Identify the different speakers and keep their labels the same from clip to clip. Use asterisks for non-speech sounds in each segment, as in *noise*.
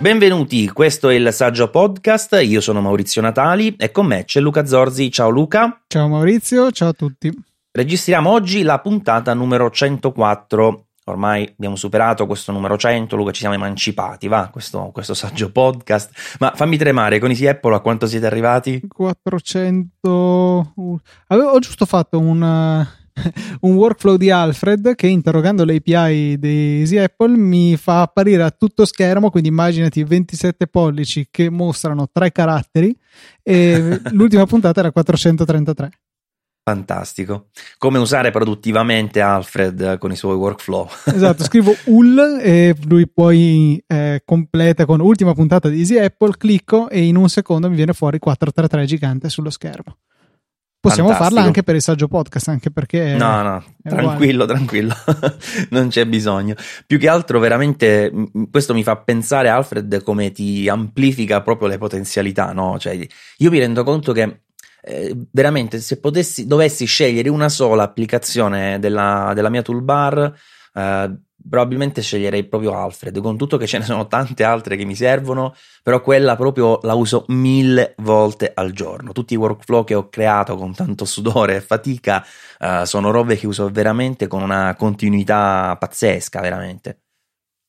Speaker 1: Benvenuti, questo è il Saggio Podcast, io sono Maurizio Natali e con me c'è Luca Zorzi. Ciao Luca.
Speaker 2: Ciao Maurizio, ciao a tutti.
Speaker 1: Registriamo oggi la puntata numero 104. Ormai abbiamo superato questo numero 100, Luca, ci siamo emancipati, va, questo, questo saggio podcast. Ma fammi tremare, con Easy Apple a quanto siete arrivati?
Speaker 2: 400... Avevo, ho giusto fatto un *laughs* un workflow di Alfred che interrogando l'API di Easy Apple mi fa apparire a tutto schermo, quindi immaginati 27 pollici che mostrano tre caratteri e *laughs* l'ultima puntata era 433.
Speaker 1: Fantastico. Come usare produttivamente Alfred con i suoi workflow. *laughs*
Speaker 2: Esatto, scrivo UL e lui poi eh, completa con ultima puntata di Easy Apple, clicco e in un secondo mi viene fuori 433 gigante sullo schermo. Possiamo
Speaker 1: Fantastico.
Speaker 2: farla anche per il saggio podcast, anche perché.
Speaker 1: No, no, tranquillo, uguale. tranquillo, *laughs* non c'è bisogno. Più che altro, veramente, questo mi fa pensare, Alfred, come ti amplifica proprio le potenzialità, no? Cioè, io mi rendo conto che eh, veramente, se potessi, dovessi scegliere una sola applicazione della, della mia toolbar, eh, probabilmente sceglierei proprio Alfred, con tutto che ce ne sono tante altre che mi servono, però quella proprio la uso mille volte al giorno. Tutti i workflow che ho creato con tanto sudore e fatica uh, sono robe che uso veramente con una continuità pazzesca, veramente.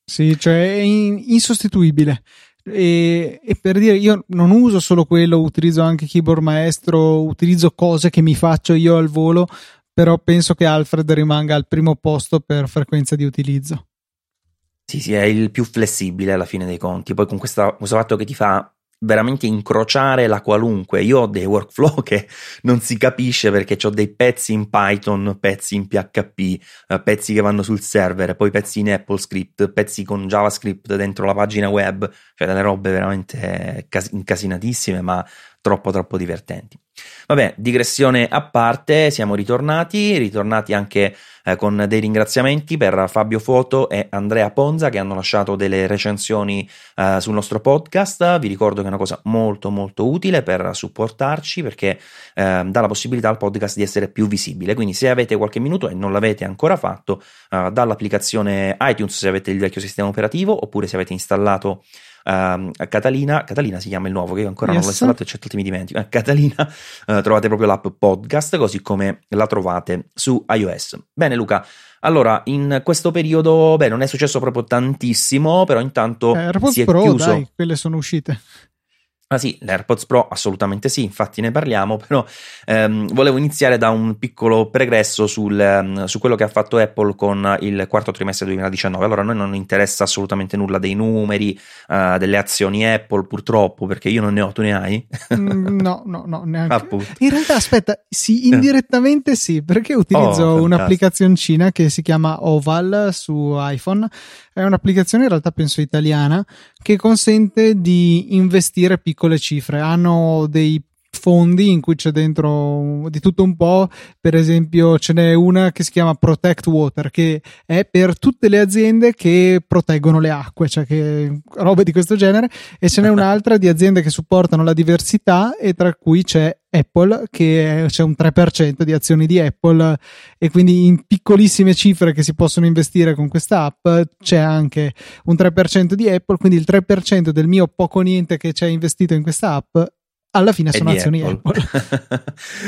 Speaker 2: Sì, cioè è in- insostituibile. E, e, per dire io non uso solo quello, utilizzo anche keyboard maestro, utilizzo cose che mi faccio io al volo, però penso che Alfred rimanga al primo posto per frequenza di utilizzo.
Speaker 1: Sì, sì, è il più flessibile alla fine dei conti. Poi con questa, questo fatto che ti fa veramente incrociare la qualunque. Io ho dei workflow *laughs* che non si capisce perché ho dei pezzi in Python, pezzi in PHP, eh, pezzi che vanno sul server, poi pezzi in AppleScript, pezzi con JavaScript dentro la pagina web, cioè delle robe veramente incasinatissime, ma troppo troppo divertenti. Vabbè, digressione a parte, siamo ritornati, ritornati anche eh, con dei ringraziamenti per Fabio Foto e Andrea Ponza che hanno lasciato delle recensioni eh, sul nostro podcast. Vi ricordo che è una cosa molto molto utile per supportarci perché eh, dà la possibilità al podcast di essere più visibile. Quindi se avete qualche minuto e non l'avete ancora fatto, eh, dall'applicazione iTunes se avete il vecchio sistema operativo oppure se avete installato Uh, Catalina, Catalina si chiama il nuovo che io ancora yes. non l'ho installato e certo ti mi dimentico. Uh, Catalina, uh, *laughs* trovate proprio l'app podcast così come la trovate su iOS. Bene, Luca. Allora, in questo periodo, beh, non è successo proprio tantissimo, però intanto
Speaker 2: eh,
Speaker 1: si è
Speaker 2: Pro,
Speaker 1: chiuso.
Speaker 2: Dai, quelle sono uscite.
Speaker 1: Ah sì, l'AirPods Pro assolutamente sì, infatti ne parliamo, però ehm, volevo iniziare da un piccolo pregresso sul, um, su quello che ha fatto Apple con il quarto trimestre 2019. Allora, a noi non interessa assolutamente nulla dei numeri, uh, delle azioni Apple, purtroppo, perché io non ne ho, tu ne hai?
Speaker 2: Mm, no, no, no, neanche.
Speaker 1: Appunto.
Speaker 2: In realtà, aspetta, sì, indirettamente sì, perché utilizzo
Speaker 1: Oh,
Speaker 2: un'applicazioncina che si chiama Oval su iPhone. È un'applicazione in realtà penso italiana che consente di investire piccole cifre. Hanno dei fondi in cui c'è dentro di tutto un po', per esempio ce n'è una che si chiama Protect Water che è per tutte le aziende che proteggono le acque, cioè che robe di questo genere. E ce n'è *laughs* un'altra di aziende che supportano la diversità e tra cui c'è Apple che c'è un 3% di azioni di Apple. E quindi in piccolissime cifre che si possono investire con questa app c'è anche un 3% di Apple, quindi il 3% del mio poco niente che c'è investito in questa app alla fine sono azioni Apple.
Speaker 1: Apple.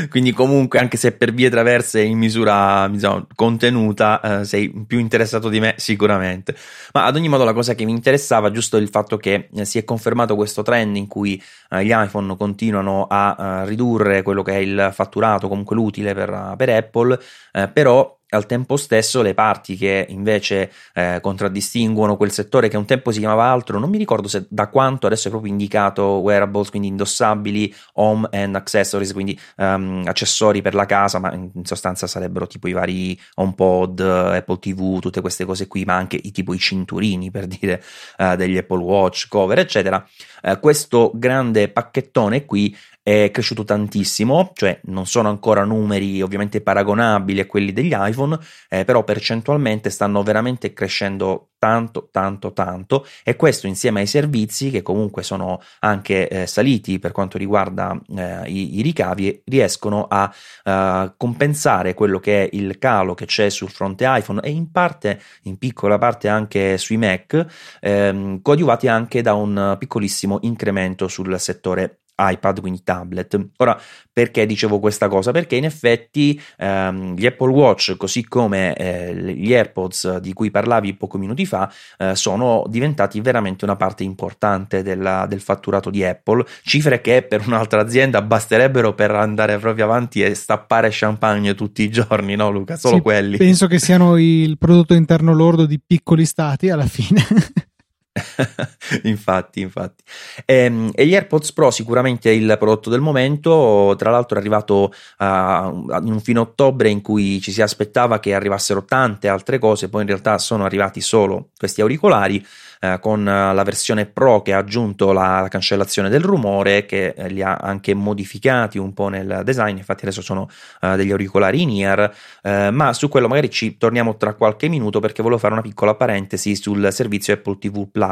Speaker 1: Quindi comunque anche se per vie traverse in misura diciamo, contenuta eh, sei più interessato di me sicuramente. Ma ad ogni modo la cosa che mi interessava giusto il fatto che eh, si è confermato questo trend in cui eh, gli iPhone continuano a eh, ridurre quello che è il fatturato, comunque l'utile per, per Apple, eh, però al tempo stesso le parti che invece eh, contraddistinguono quel settore che un tempo si chiamava altro, non mi ricordo se da quanto adesso è proprio indicato wearables, quindi indossabili, home and accessories, quindi um, accessori per la casa, ma in sostanza sarebbero tipo i vari HomePod, Apple TV, tutte queste cose qui, ma anche i tipo i cinturini per dire uh, degli Apple Watch, cover, eccetera. Uh, questo grande pacchettone qui è cresciuto tantissimo, cioè non sono ancora numeri ovviamente paragonabili a quelli degli iPhone, eh, però percentualmente stanno veramente crescendo tanto, tanto, tanto e questo insieme ai servizi che comunque sono anche eh, saliti per quanto riguarda eh, i, i, ricavi riescono a uh, compensare quello che è il calo che c'è sul fronte iPhone e in parte, in piccola parte anche sui Mac, ehm, coadiuvati anche da un piccolissimo incremento sul settore iPad, quindi tablet. Ora, perché dicevo questa cosa? Perché in effetti ehm, gli Apple Watch, così come eh, gli AirPods di cui parlavi pochi minuti fa, eh, sono diventati veramente una parte importante della, del fatturato di Apple, cifre che per un'altra azienda basterebbero per andare proprio avanti e stappare champagne tutti i giorni, no Luca? Solo
Speaker 2: sì,
Speaker 1: quelli.
Speaker 2: Penso che siano il prodotto interno lordo di piccoli stati alla fine. *laughs* *laughs*
Speaker 1: infatti, infatti. E, ehm, e, gli AirPods Pro sicuramente è il prodotto del momento, tra l'altro è arrivato in un fine ottobre in cui ci si aspettava che arrivassero tante altre cose, poi in realtà sono arrivati solo questi auricolari eh, con la versione Pro che ha aggiunto la, la cancellazione del rumore, che eh, li ha anche modificati un po' nel design, infatti adesso sono uh, degli auricolari in ear, uh, ma su quello magari ci torniamo tra qualche minuto perché volevo fare una piccola parentesi sul servizio Apple TV Plus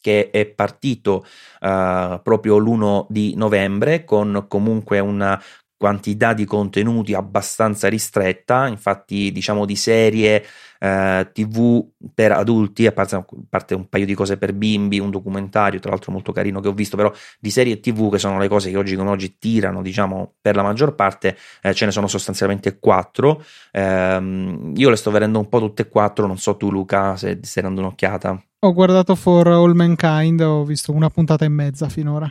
Speaker 1: che è partito uh, proprio l'1 di novembre con comunque una quantità di contenuti abbastanza ristretta, infatti diciamo di serie eh, tv per adulti, a parte, a parte, un paio di cose per bimbi, un documentario tra l'altro molto carino che ho visto, però di serie tv che sono le cose che oggi come oggi tirano diciamo per la maggior parte, eh, ce ne sono sostanzialmente quattro, eh, io le sto vedendo un po' tutte e quattro, non so tu Luca se stai dando un'occhiata.
Speaker 2: Ho guardato For All Mankind, ho visto una puntata e mezza finora.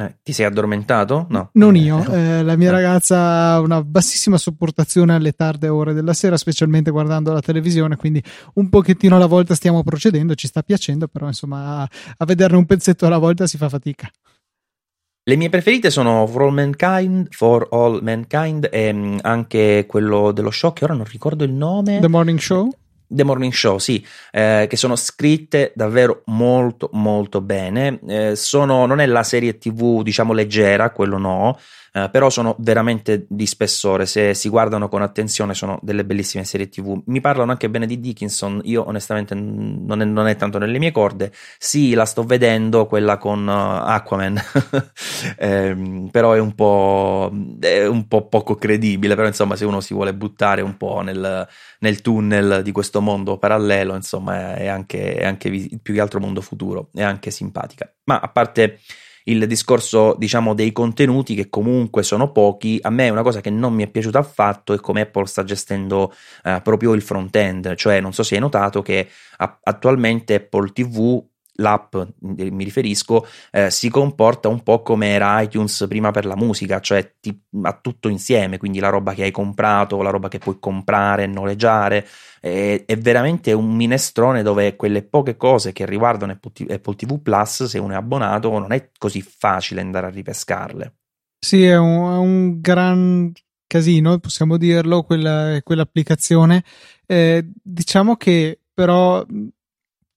Speaker 1: Eh, ti sei addormentato? No.
Speaker 2: Non io, eh, la mia ragazza ha una bassissima sopportazione alle tarde ore della sera, specialmente guardando la televisione, quindi un pochettino alla volta stiamo procedendo, ci sta piacendo, però insomma a, a vederne un pezzetto alla volta si fa fatica.
Speaker 1: Le mie preferite sono For All Mankind, For All Mankind e mm, anche quello dello show che ora non ricordo il nome.
Speaker 2: The Morning Show?
Speaker 1: The Morning Show, sì, eh, che sono scritte davvero molto molto bene. Eh, sono, non è la serie TV, diciamo, leggera, quello no, eh, però sono veramente di spessore. Se si guardano con attenzione, sono delle bellissime serie TV. Mi parlano anche bene di Dickinson. Io, onestamente, non è, non è tanto nelle mie corde. Sì, la sto vedendo, quella con uh, Aquaman, *laughs* eh, però è un, po', è un po' poco credibile. Però, insomma, se uno si vuole buttare un po' nel, nel tunnel di questo mondo parallelo, insomma, è anche, è anche più che altro mondo futuro. È anche simpatica. Ma a parte il discorso, diciamo, dei contenuti che comunque sono pochi, a me è una cosa che non mi è piaciuta affatto è come Apple sta gestendo eh, proprio il front-end, cioè non so se hai notato che a- attualmente Apple TV l'app, mi riferisco, eh, si comporta un po' come era iTunes prima per la musica, cioè ti, ha tutto insieme, quindi la roba che hai comprato, la roba che puoi comprare, noleggiare, è, è veramente un minestrone dove quelle poche cose che riguardano Apple TV Plus, se uno è abbonato, non è così facile andare a ripescarle.
Speaker 2: Sì, è un, è un gran casino, possiamo dirlo, quella, quell'applicazione. Eh, diciamo che però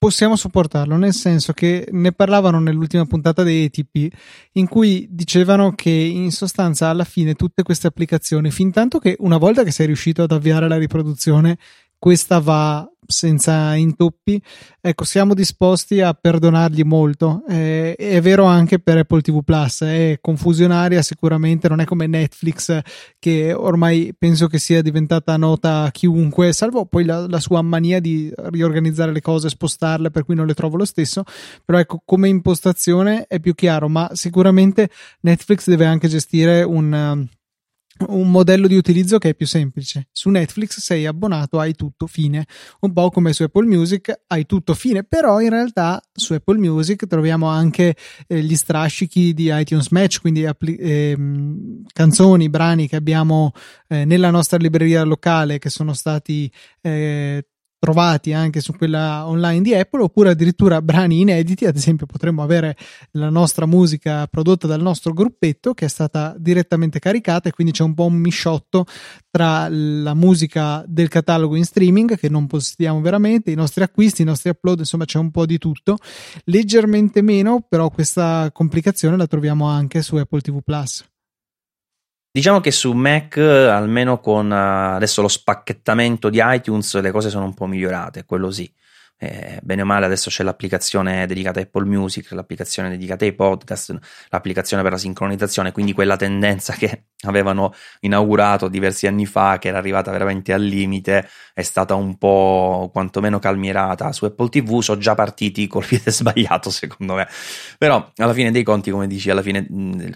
Speaker 2: possiamo sopportarlo, nel senso che ne parlavano nell'ultima puntata dei ATP, in cui dicevano che in sostanza alla fine tutte queste applicazioni, fin tanto che una volta che sei riuscito ad avviare la riproduzione, questa va senza intoppi, ecco, siamo disposti a perdonargli molto. Eh, è vero anche per Apple TV Plus, è confusionaria sicuramente, non è come Netflix che ormai penso che sia diventata nota a chiunque, salvo poi la, la sua mania di riorganizzare le cose, spostarle, per cui non le trovo lo stesso. Però ecco, come impostazione è più chiaro, ma sicuramente Netflix deve anche gestire un un modello di utilizzo che è più semplice. Su Netflix sei abbonato, hai tutto fine. Un po' come su Apple Music, hai tutto fine, però in realtà su Apple Music troviamo anche eh, gli strascichi di iTunes Match, quindi appli- eh, canzoni, brani che abbiamo eh, nella nostra libreria locale che sono stati eh, trovati anche su quella online di Apple oppure addirittura brani inediti, ad esempio potremmo avere la nostra musica prodotta dal nostro gruppetto che è stata direttamente caricata e quindi c'è un po' un misciotto tra la musica del catalogo in streaming che non postiamo veramente, i nostri acquisti, i nostri upload, insomma c'è un po' di tutto. Leggermente meno, però questa complicazione la troviamo anche su Apple TV Plus.
Speaker 1: Diciamo che su Mac, almeno con eh, adesso lo spacchettamento di iTunes, le cose sono un po' migliorate, quello sì. Eh, bene o male adesso c'è l'applicazione dedicata a Apple Music, l'applicazione dedicata ai podcast, l'applicazione per la sincronizzazione, quindi quella tendenza che *laughs* avevano inaugurato diversi anni fa, che era arrivata veramente al limite, è stata un po' quantomeno calmierata su Apple TV. Sono già partiti col piede *laughs* sbagliato, secondo me. Però alla fine dei conti, come dici, alla fine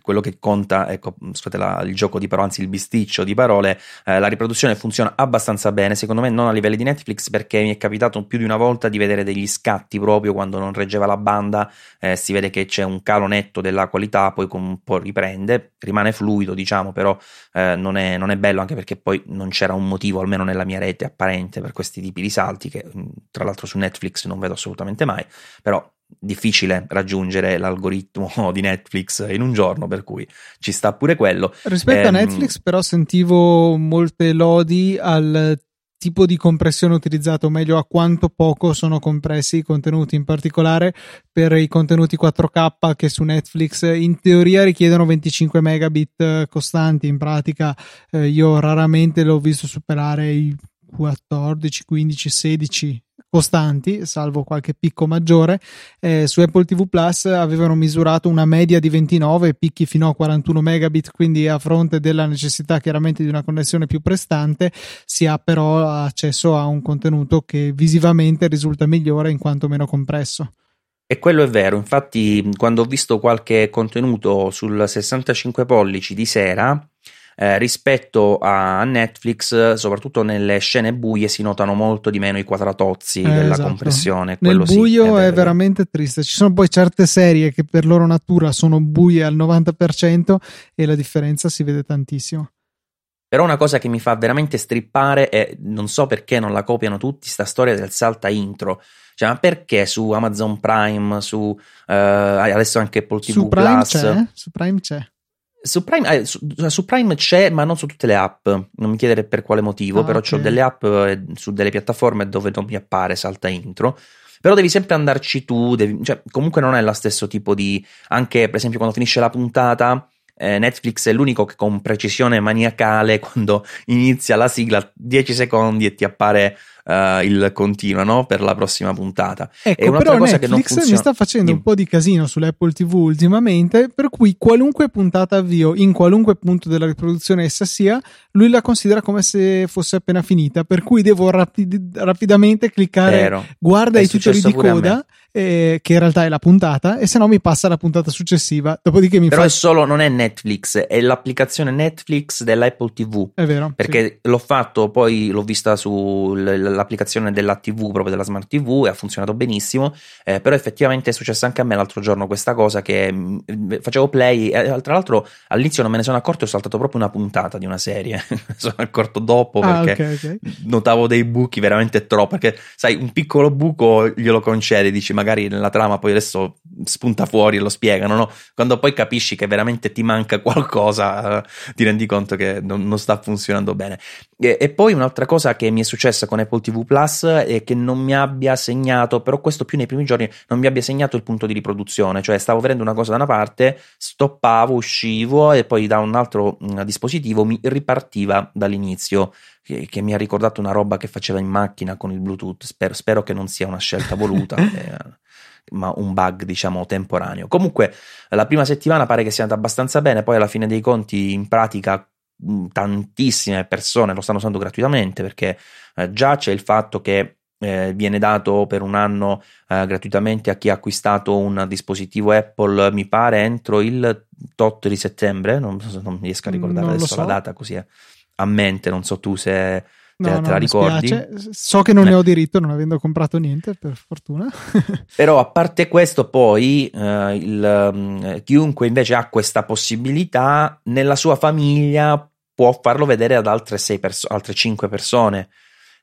Speaker 1: quello che conta, ecco, scusate la, il gioco di parole, anzi il bisticcio di parole, eh, la riproduzione funziona abbastanza bene, secondo me non a livelli di Netflix, perché mi è capitato più di una volta di vedere degli scatti proprio quando non reggeva la banda, eh, si vede che c'è un calo netto della qualità, poi un po' riprende, rimane fluido, diciamo però eh, non, è, non, è, bello anche perché poi non c'era un motivo, almeno nella mia rete apparente, per questi tipi di salti che mm, tra l'altro su Netflix non vedo assolutamente mai, però difficile raggiungere l'algoritmo *laughs* di Netflix in un giorno, per cui ci sta pure quello.
Speaker 2: Rispetto eh, a Netflix, però, sentivo molte lodi al tipo di compressione utilizzato, o meglio a quanto poco sono compressi i contenuti, in particolare per i contenuti 4K che su Netflix in teoria richiedono 25 megabit eh, costanti, in pratica eh, io raramente l'ho visto superare i 14, 15, 16 costanti, salvo qualche picco maggiore. Eh, su Apple TV Plus avevano misurato una media di 29 picchi fino a 41 megabit, quindi a fronte della necessità chiaramente di una connessione più prestante, si ha però accesso a un contenuto che visivamente risulta migliore in quanto meno compresso.
Speaker 1: E quello è vero, infatti quando ho visto qualche contenuto sul 65 pollici di sera, eh, rispetto a Netflix, soprattutto nelle scene buie, si notano molto di meno i quadratozzi eh, della esatto. compressione.
Speaker 2: Nel buio
Speaker 1: sì,
Speaker 2: è, è veramente triste. Ci sono poi certe serie che per loro natura sono buie al 90% e la differenza si vede tantissimo.
Speaker 1: Però una cosa che mi fa veramente strippare è, non so perché non la copiano tutti, sta storia del salta intro. Cioè, ma perché su Amazon Prime, su uh, adesso anche Apple TV
Speaker 2: su Prime Plus? C'è? Su Prime c'è.
Speaker 1: Su Prime, eh, su, su Prime, c'è, ma non su tutte le app. Non mi chiedere per quale motivo, ah, però okay. ho delle app eh, su delle piattaforme dove non mi appare salta intro. Però devi sempre andarci tu, devi, cioè, comunque non è lo stesso tipo di. Anche per esempio quando finisce la puntata, eh, Netflix è l'unico che con precisione maniacale, *laughs* quando inizia la sigla, 10 secondi e ti appare uh, il continuo no? per la prossima puntata.
Speaker 2: Ecco, è un'altra cosa Netflix che non funziona. mi sta facendo un po' di casino sull'Apple TV ultimamente, per cui qualunque puntata avvio, in qualunque punto della riproduzione essa sia, lui la considera come se fosse appena finita, per cui devo rapid- rapidamente cliccare Vero. guarda è i titoli di coda eh, che in realtà è la puntata, e se no mi passa la puntata successiva. Dopodiché mi
Speaker 1: Però
Speaker 2: fa...
Speaker 1: è solo, non è Netflix, è l'applicazione Netflix dell'Apple TV.
Speaker 2: È vero.
Speaker 1: Perché sì. l'ho fatto, poi l'ho vista sull'applicazione della TV, proprio della Smart TV, e ha funzionato benissimo. Eh, però effettivamente è successo anche a me l'altro giorno questa cosa che mh, mm, facevo play, e tra l'altro all'inizio non me ne sono accorto, ho saltato proprio una puntata di una serie. *laughs* sono accorto dopo ah, perché okay, okay. notavo dei buchi veramente troppo. Perché sai, un piccolo buco glielo concedi, dici magari nella trama poi adesso spunta fuori e lo spiegano, no? Quando poi capisci che veramente ti manca *laughs* qualcosa, ti rendi conto che non, non sta funzionando bene. E, e, poi un'altra cosa che mi è successa con Apple TV Plus è che non mi abbia segnato, però questo più nei primi giorni, non mi abbia segnato il punto di riproduzione, cioè stavo vedendo una cosa da una parte, stoppavo, uscivo e poi da un altro mh, dispositivo mi ripartiva dall'inizio che, che, mi ha ricordato una roba che faceva in macchina con il Bluetooth. Spero, spero che non sia una scelta voluta. *laughs* eh, ma un bug diciamo temporaneo. Comunque la prima settimana pare che sia andata abbastanza bene, poi alla fine dei conti in pratica tantissime persone lo stanno usando gratuitamente perché eh, già c'è il fatto che eh, viene dato per un anno eh, gratuitamente a chi ha acquistato un dispositivo Apple, mi pare entro il tot di settembre, non, non riesco a ricordare non adesso so. la data così è a mente, non so tu se te, no, te la ricordi.
Speaker 2: So che non eh. ne ho diritto, non avendo comprato niente, per fortuna. *laughs*
Speaker 1: Però a parte questo, poi eh, il, um, chiunque invece ha questa possibilità, nella sua famiglia può farlo vedere ad altre, sei perso- altre 5 persone.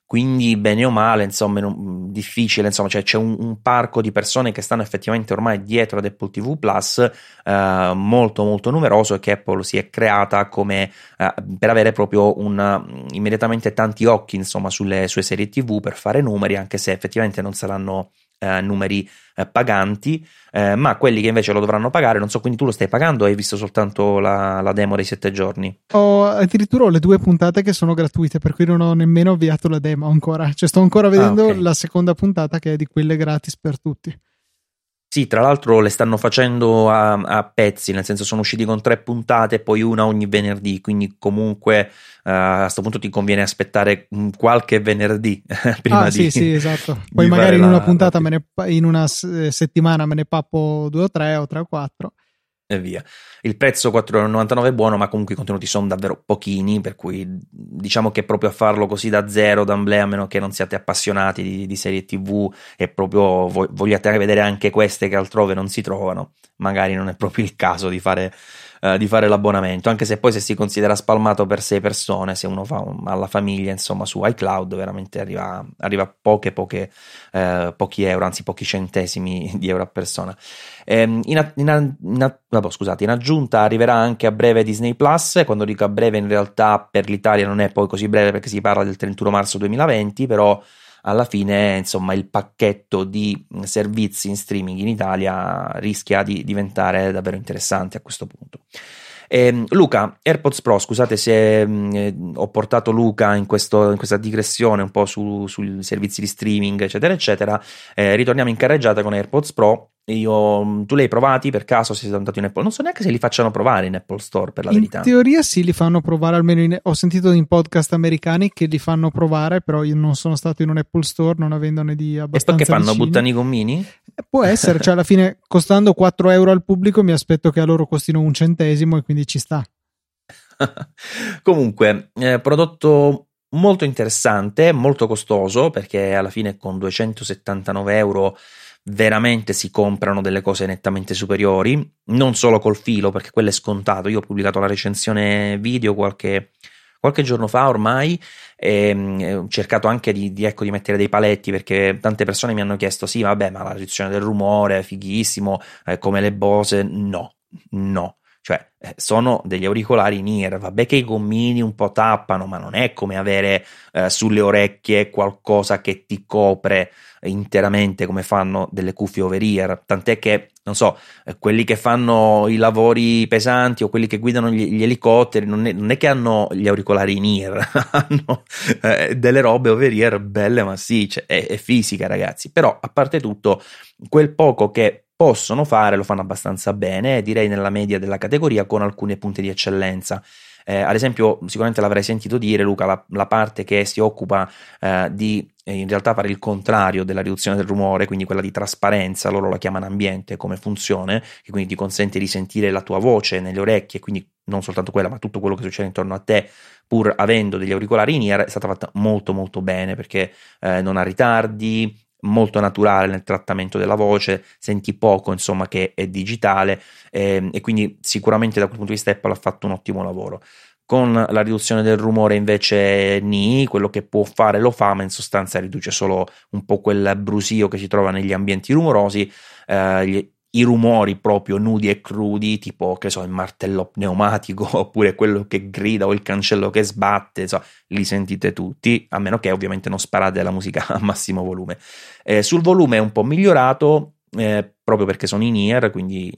Speaker 1: Quindi bene o male, insomma, non, difficile, insomma, cioè c'è un, un, parco di persone che stanno effettivamente ormai dietro ad Apple TV Plus eh, molto molto numeroso e che Apple si è creata come eh, per avere proprio un, immediatamente tanti occhi, insomma, sulle sue serie TV per fare numeri, anche se effettivamente non saranno eh, numeri eh, paganti, eh, ma quelli che invece lo dovranno pagare, non so, quindi tu lo stai pagando o hai visto soltanto la, la demo dei sette giorni?
Speaker 2: Ho addirittura ho le due puntate che sono gratuite, per cui non ho nemmeno avviato la demo ancora, cioè sto ancora vedendo ah, okay. la seconda puntata che è di quelle gratis per tutti.
Speaker 1: Sì, tra l'altro le stanno facendo a, a, pezzi, nel senso sono usciti con tre puntate, poi una ogni venerdì, quindi comunque uh, a questo punto ti conviene aspettare qualche venerdì *laughs* prima
Speaker 2: ah,
Speaker 1: di
Speaker 2: sì, sì, esatto. Poi magari in una puntata, la... ne, in una settimana me ne pappo due o tre o tre o quattro
Speaker 1: e via. Il prezzo 4,99 è buono, ma comunque i contenuti sono davvero pochini, per cui diciamo che proprio a farlo così da zero, d'amblè, a meno che non siate appassionati di, di serie TV e proprio vogliate vedere anche queste che altrove non si trovano, magari non è proprio il caso di fare eh, di fare l'abbonamento, anche se poi se si considera spalmato per sei persone, se uno fa un, alla famiglia, insomma, su iCloud veramente arriva, arriva poche, poche, eh, pochi euro, anzi pochi centesimi *laughs* di euro a persona. Ehm, in, in, in, vabbè, scusate, in aggiunta arriverà anche a breve Disney Plus, quando dico a breve in realtà per l'Italia non è poi così breve perché si parla del 31 marzo 2020, però alla fine insomma il pacchetto di servizi in streaming in Italia rischia di diventare davvero interessante a questo punto. Eh, Luca, AirPods Pro, scusate se mh, eh, ho portato Luca in, questo, in, questa digressione un po' su, sui servizi di streaming, eccetera, eccetera. Eh, ritorniamo in carreggiata con AirPods Pro io, mm, tu li hai provati per caso? Sei andato in Apple? Non so neanche se li facciano provare in Apple Store per la
Speaker 2: in
Speaker 1: verità.
Speaker 2: In teoria sì, li fanno provare almeno in, ho sentito in podcast americani che li fanno provare, però io non sono stato in un Apple Store non avendone di abbastanza.
Speaker 1: E poi che fanno?
Speaker 2: Vicini.
Speaker 1: Buttano i gommini?
Speaker 2: Eh, può essere, cioè alla fine costando 4 euro al pubblico mi aspetto che a loro costino un centesimo e quindi ci sta. *laughs*
Speaker 1: Comunque, eh, prodotto molto interessante, molto costoso perché alla fine con 279 euro veramente si comprano delle cose nettamente superiori, non solo col filo, perché quello è scontato. Io ho pubblicato la recensione video qualche, qualche giorno fa ormai e mm, ho cercato anche di, di, ecco, di, mettere dei paletti perché tante persone mi hanno chiesto sì vabbè ma la riduzione del rumore è fighissimo eh, come le Bose no no cioè eh, sono degli auricolari in ear vabbè che i gommini un po' tappano ma non è come avere eh, sulle orecchie qualcosa che ti copre interamente come fanno delle cuffie over ear, tant'è che, non so, eh, quelli che fanno i lavori pesanti o quelli che guidano gli, gli elicotteri, non è, non è, che hanno gli auricolari in ear, *laughs* hanno eh, delle robe over ear belle massicce, è, è fisica ragazzi, però a parte tutto, quel poco che possono fare lo fanno abbastanza bene, direi nella media della categoria con alcune punte di eccellenza. Eh, ad esempio, sicuramente l'avrai sentito dire, Luca, la, la parte che si occupa eh, di eh, in realtà fare il contrario della riduzione del rumore, quindi quella di trasparenza, loro la chiamano ambiente come funzione, che quindi ti consente di sentire la tua voce nelle orecchie, quindi non soltanto quella, ma tutto quello che succede intorno a te, pur avendo degli auricolari in ear, è stata fatta molto molto bene perché eh, non ha ritardi, molto naturale nel trattamento della voce, senti poco insomma che è digitale eh, e quindi sicuramente da quel punto di vista Apple ha fatto un ottimo lavoro. Con la riduzione del rumore invece ni, quello che può fare lo fa, ma in sostanza riduce solo un po' quel brusio che si trova negli ambienti rumorosi, eh, i rumori proprio nudi e crudi, tipo che so, il martello pneumatico *laughs* oppure quello che grida o il cancello che sbatte, so, li sentite tutti, a meno che ovviamente non sparate la musica *laughs* a massimo volume. Eh, sul volume è un po' migliorato, eh, proprio perché sono in ear, quindi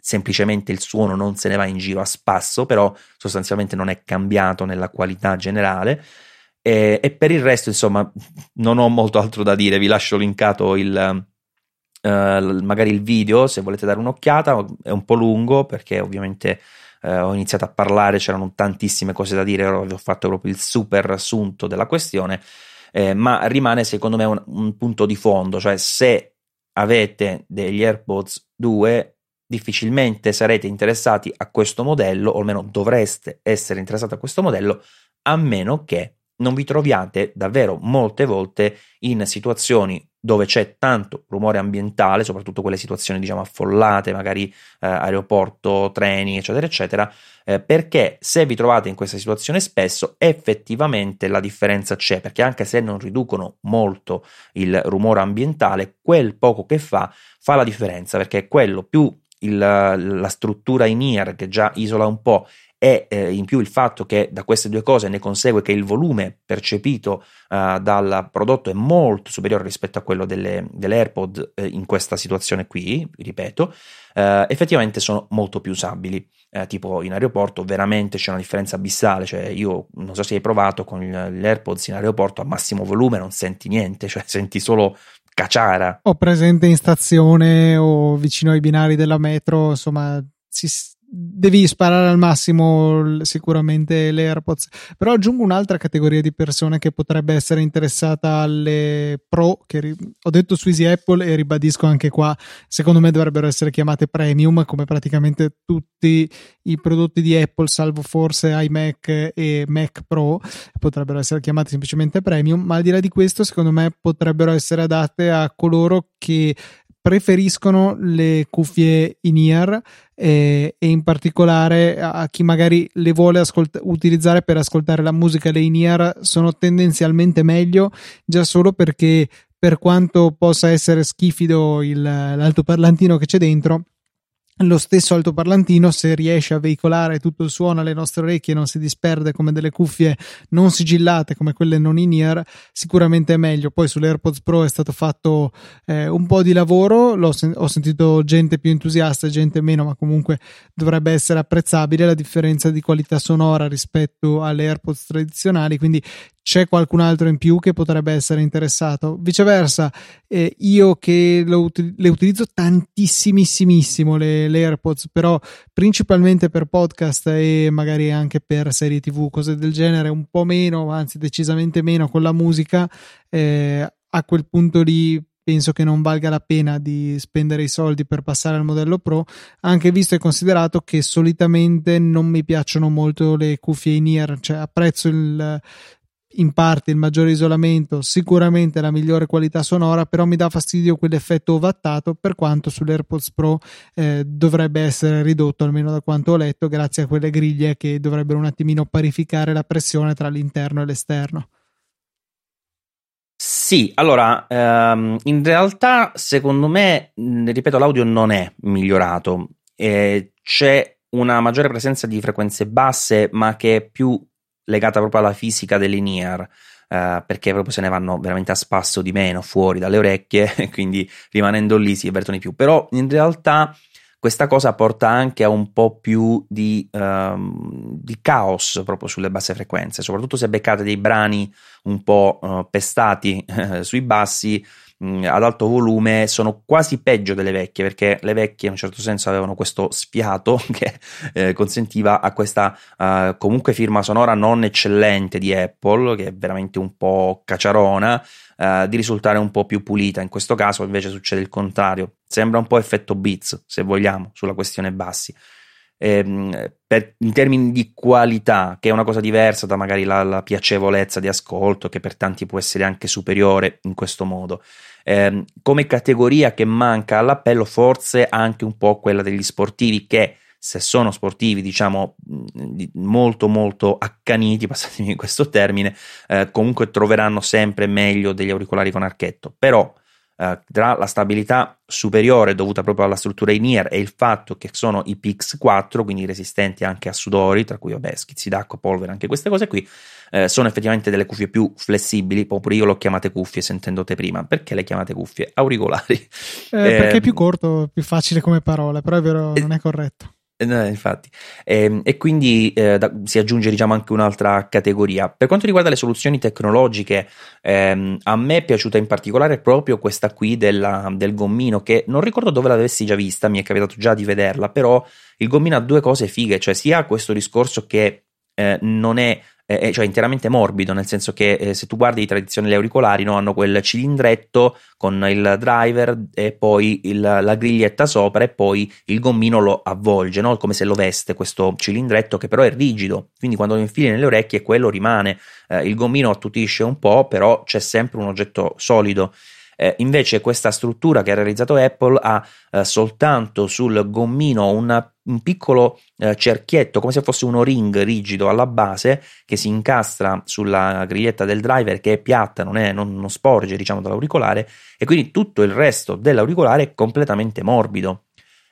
Speaker 1: semplicemente il suono non se ne va in giro a spasso, però sostanzialmente non è cambiato nella qualità generale. E, e per il resto, insomma, *laughs* non ho molto altro da dire, vi lascio linkato il Uh, magari il video se volete dare un'occhiata è un po' lungo perché ovviamente uh, ho iniziato a parlare c'erano tantissime cose da dire ho fatto proprio il super assunto della questione eh, ma rimane secondo me un, un, punto di fondo cioè se avete degli AirPods 2 difficilmente sarete interessati a questo modello o almeno dovreste essere interessati a questo modello a meno che non vi troviate davvero molte volte in situazioni dove c'è tanto rumore ambientale, soprattutto quelle situazioni diciamo affollate, magari eh, aeroporto, treni, eccetera, eccetera, eh, perché se vi trovate in questa situazione spesso effettivamente la differenza c'è, perché anche se non riducono molto il rumore ambientale, quel poco che fa fa la differenza, perché quello più il, la struttura in ear che già isola un po' e eh, in più il fatto che da queste due cose ne consegue che il volume percepito eh, dal prodotto è molto superiore rispetto a quello delle, delle AirPod eh, in questa situazione qui, ripeto, eh, effettivamente sono molto più usabili. Eh, tipo in aeroporto veramente c'è una differenza abissale, cioè io non so se hai provato con gli AirPods in aeroporto a massimo volume non senti niente, cioè senti solo cacciara.
Speaker 2: O presente in stazione o vicino ai binari della metro, insomma, si, devi sparare al massimo sicuramente le AirPods. Però aggiungo un'altra categoria di persone che potrebbe essere interessata alle Pro che ri- ho detto su Easy Apple e ribadisco anche qua secondo me dovrebbero essere chiamate premium come praticamente tutti i prodotti di Apple salvo forse iMac e Mac Pro potrebbero essere chiamati semplicemente premium. Ma al di là di questo secondo me potrebbero essere adatte a coloro che preferiscono le cuffie in ear e, e in particolare a chi magari le vuole ascolt- utilizzare per ascoltare la musica le in ear sono tendenzialmente meglio già solo perché per quanto possa essere schifido il, l'altoparlantino che c'è dentro lo stesso altoparlantino, se riesce a veicolare tutto il suono alle nostre orecchie e non si disperde come delle cuffie non sigillate come quelle non in ear, sicuramente è meglio. Poi sulle AirPods Pro è stato fatto eh, un po' di lavoro, sen- ho sentito gente più entusiasta e gente meno, ma comunque dovrebbe essere apprezzabile la differenza di qualità sonora rispetto alle AirPods tradizionali, quindi c'è qualcun altro in più che potrebbe essere interessato. Viceversa, eh, io che ut- le utilizzo tantissimissimo le, le, AirPods, però principalmente per podcast e magari anche per serie TV, cose del genere, un po' meno, anzi decisamente meno con la musica, eh, a quel punto lì penso che non valga la pena di spendere i soldi per passare al modello Pro, anche visto e considerato che solitamente non mi piacciono molto le cuffie in ear, cioè apprezzo il, in parte il maggiore isolamento, sicuramente la migliore qualità sonora, però mi dà fastidio quell'effetto ovattato per quanto sull'AirPods Pro eh, dovrebbe essere ridotto, almeno da quanto ho letto, grazie a quelle griglie che dovrebbero un attimino parificare la pressione tra l'interno e l'esterno.
Speaker 1: Sì, allora, ehm, in realtà secondo me, ripeto, l'audio non è migliorato, eh, c'è una maggiore presenza di frequenze basse, ma che è più legata proprio alla fisica dell'in-ear. Uh, perché proprio se ne vanno veramente a spasso di meno fuori dalle orecchie *laughs* quindi rimanendo lì si avvertono di più. Però in realtà questa cosa porta anche a un po' più di, um, di caos proprio sulle basse frequenze, soprattutto se beccate dei brani un po' uh, pestati *laughs* sui bassi mh, ad alto volume sono quasi peggio delle vecchie perché le vecchie in un certo senso avevano questo sfiato *laughs* che eh, consentiva a questa uh, comunque firma sonora non eccellente di Apple che è veramente un po' cacciarona uh, di risultare un po' più pulita. In questo caso invece succede il contrario. Sembra un po' effetto Beats se vogliamo sulla questione bassi. Ehm, per, in termini di qualità, che è una cosa diversa da magari la, la, piacevolezza di ascolto, che per tanti può essere anche superiore in questo modo. Eh, come categoria che manca all'appello, forse anche un po' quella degli sportivi che se sono sportivi, diciamo, molto molto accaniti, *laughs* passatemi questo termine, eh, comunque troveranno sempre meglio degli auricolari con archetto. Però eh, tra la stabilità superiore dovuta proprio alla struttura in ear e il fatto che sono i PX4, quindi resistenti anche a sudori, tra cui vabbè, schizzi d'acqua, polvere, anche queste cose qui, eh, sono effettivamente delle cuffie più flessibili, pure io le ho chiamate cuffie sentendo te prima, perché le chiamate cuffie? Auricolari. Eh,
Speaker 2: perché è più corto, più facile come parole, però è vero, non è corretto.
Speaker 1: Eh, infatti, e, ehm, e quindi eh, da, si aggiunge diciamo anche un'altra categoria. Per quanto riguarda le soluzioni tecnologiche, ehm, a me è piaciuta in particolare proprio questa qui della, del gommino, che non ricordo dove l'avessi già vista, mi è capitato già di vederla, però il gommino ha due cose fighe, cioè sia questo discorso che eh, non è eh, cioè interamente morbido, nel senso che eh, se tu guardi i tradizionali auricolari no, hanno quel cilindretto con il driver e poi il, la griglietta sopra e poi il gommino lo avvolge, no? come se lo veste questo cilindretto che però è rigido, quindi quando lo infili nelle orecchie quello rimane, eh, il gommino attutisce un po', però c'è sempre un oggetto solido. Eh, invece questa struttura che ha realizzato Apple ha eh, soltanto sul gommino una, un piccolo eh, cerchietto, come se fosse un ring rigido alla base che si incastra sulla griglietta del driver che è piatta, non, è, non, non sporge diciamo dall'auricolare e quindi tutto il resto dell'auricolare è completamente morbido.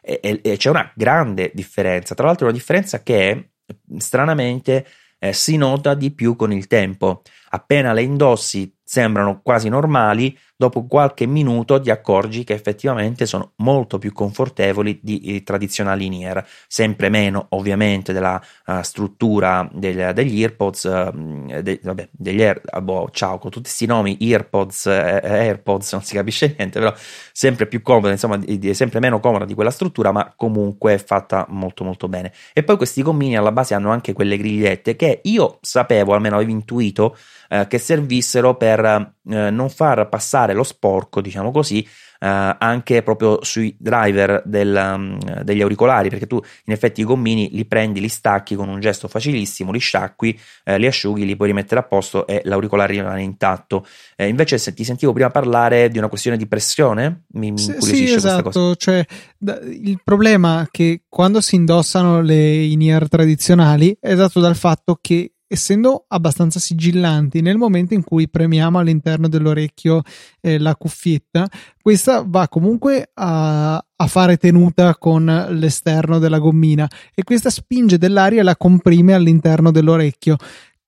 Speaker 1: E, e, e c'è una grande differenza, tra l'altro una differenza che stranamente eh, si nota di più con il tempo. Appena le indossi sembrano quasi normali, dopo qualche minuto ti accorgi che effettivamente sono molto più confortevoli di, di tradizionali in-ear, sempre meno ovviamente della uh, struttura del, degli AirPods, uh, de, vabbè, degli Air, ah, boh, ciao, con tutti questi nomi, AirPods, eh, AirPods, *laughs* non si capisce niente, però sempre più comoda, insomma, di, di, sempre meno comoda di quella struttura, ma comunque fatta molto molto bene. E poi questi gommini alla base hanno anche quelle grigliette che io sapevo, almeno avevo intuito, eh, che servissero per eh, non far passare lo sporco, diciamo così, eh, anche proprio sui driver del, um, degli auricolari, perché tu in effetti i gommini li prendi, li stacchi con un gesto facilissimo, li sciacqui, eh, li asciughi, li puoi rimettere a posto e l'auricolare rimane intatto. Eh, invece se ti sentivo prima parlare di una questione di pressione, mi, mi
Speaker 2: sì, sì, esatto, cioè da, il problema è che quando si indossano le in-ear tradizionali è dato dal fatto che essendo abbastanza sigillanti nel momento in cui premiamo all'interno dell'orecchio eh, la cuffietta, questa va comunque a, a, fare tenuta con l'esterno della gommina e questa spinge dell'aria e la comprime all'interno dell'orecchio.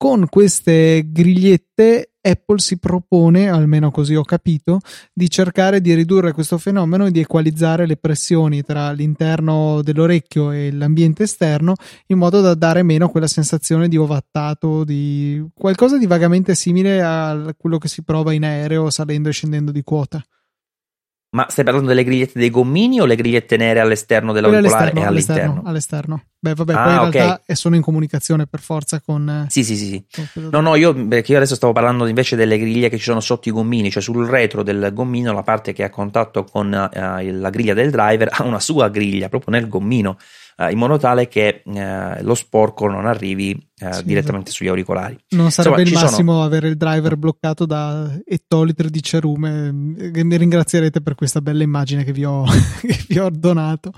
Speaker 2: Con queste grigliette Apple si propone, almeno così ho capito, di cercare di ridurre questo fenomeno e di equalizzare le pressioni tra l'interno dell'orecchio e l'ambiente esterno in modo da dare meno quella sensazione di ovattato, di qualcosa di vagamente simile a quello che si prova in aereo salendo e scendendo di quota.
Speaker 1: Ma stai parlando delle grigliette dei gommini o le grigliette nere all'esterno dell'auricolare e all'interno?
Speaker 2: All'esterno. Beh, vabbè, ah, poi in okay. realtà sono in comunicazione per forza con.
Speaker 1: Eh, sì, sì, sì. No, no, io, perché io adesso stavo parlando invece delle griglie che ci sono sotto i gommini, cioè sul retro del gommino, la parte che ha contatto con uh, la griglia del driver ha una sua griglia proprio nel gommino eh, in modo tale che eh, lo sporco non arrivi eh, sì, direttamente esatto. sugli auricolari.
Speaker 2: Non sarebbe Insomma, il massimo sono... avere il driver bloccato da ettolitri di cerume. Mi ringrazierete per questa bella immagine che vi ho, *laughs* che vi ho donato.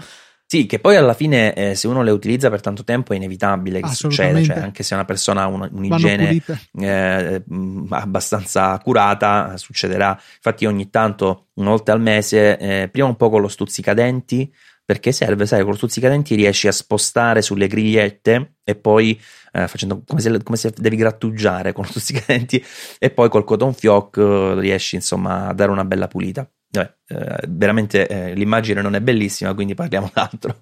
Speaker 1: Sì, che poi alla fine eh, se uno le utilizza per tanto tempo è inevitabile che succeda, cioè anche se una persona ha un, un'igiene eh, abbastanza curata succederà. Infatti ogni tanto, una volta al mese, eh, prima un po' con lo stuzzicadenti, perché serve, sai, con lo stuzzicadenti riesci a spostare sulle grigliette e poi eh, facendo come se, come se, devi grattugiare con lo stuzzicadenti *laughs* e poi col cotton fioc eh, riesci insomma a dare una bella pulita. Vabbè, eh, veramente eh, l'immagine non è bellissima, quindi parliamo *laughs* d'altro.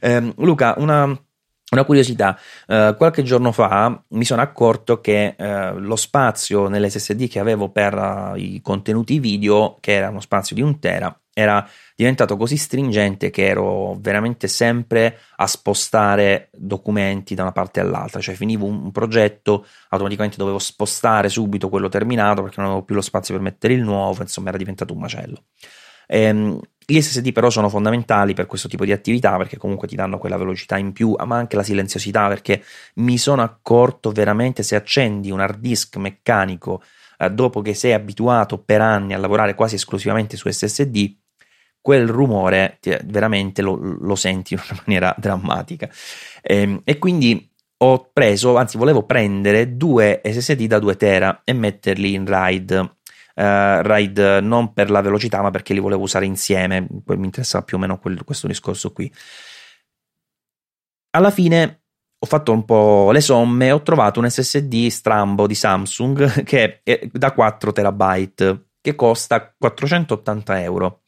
Speaker 1: Ehm, Luca, una, una curiosità, eh, qualche giorno fa mi sono accorto che eh, lo spazio nell'SSD che avevo per uh, i contenuti video, che era uno spazio di un tera, era diventato così stringente che ero veramente sempre a spostare documenti da una parte all'altra, cioè finivo un, progetto, automaticamente dovevo spostare subito quello terminato perché non avevo più lo spazio per mettere il nuovo, insomma era diventato un macello. Ehm, gli SSD però sono fondamentali per questo tipo di attività perché comunque ti danno quella velocità in più, ma anche la silenziosità perché mi sono accorto veramente se accendi un hard disk meccanico eh, dopo che sei abituato per anni a lavorare quasi esclusivamente su SSD, quel rumore veramente lo, lo senti in una maniera *laughs* drammatica. E, ehm, e quindi ho preso, anzi volevo prendere due SSD da 2 tera e metterli in RAID. Uh, RAID non per la velocità, ma perché li volevo usare insieme. Mi interessava più o meno quel, questo discorso qui. Alla fine ho fatto un po' le somme e ho trovato un SSD strambo di Samsung *laughs* che è da 4 terabyte che costa 480 euro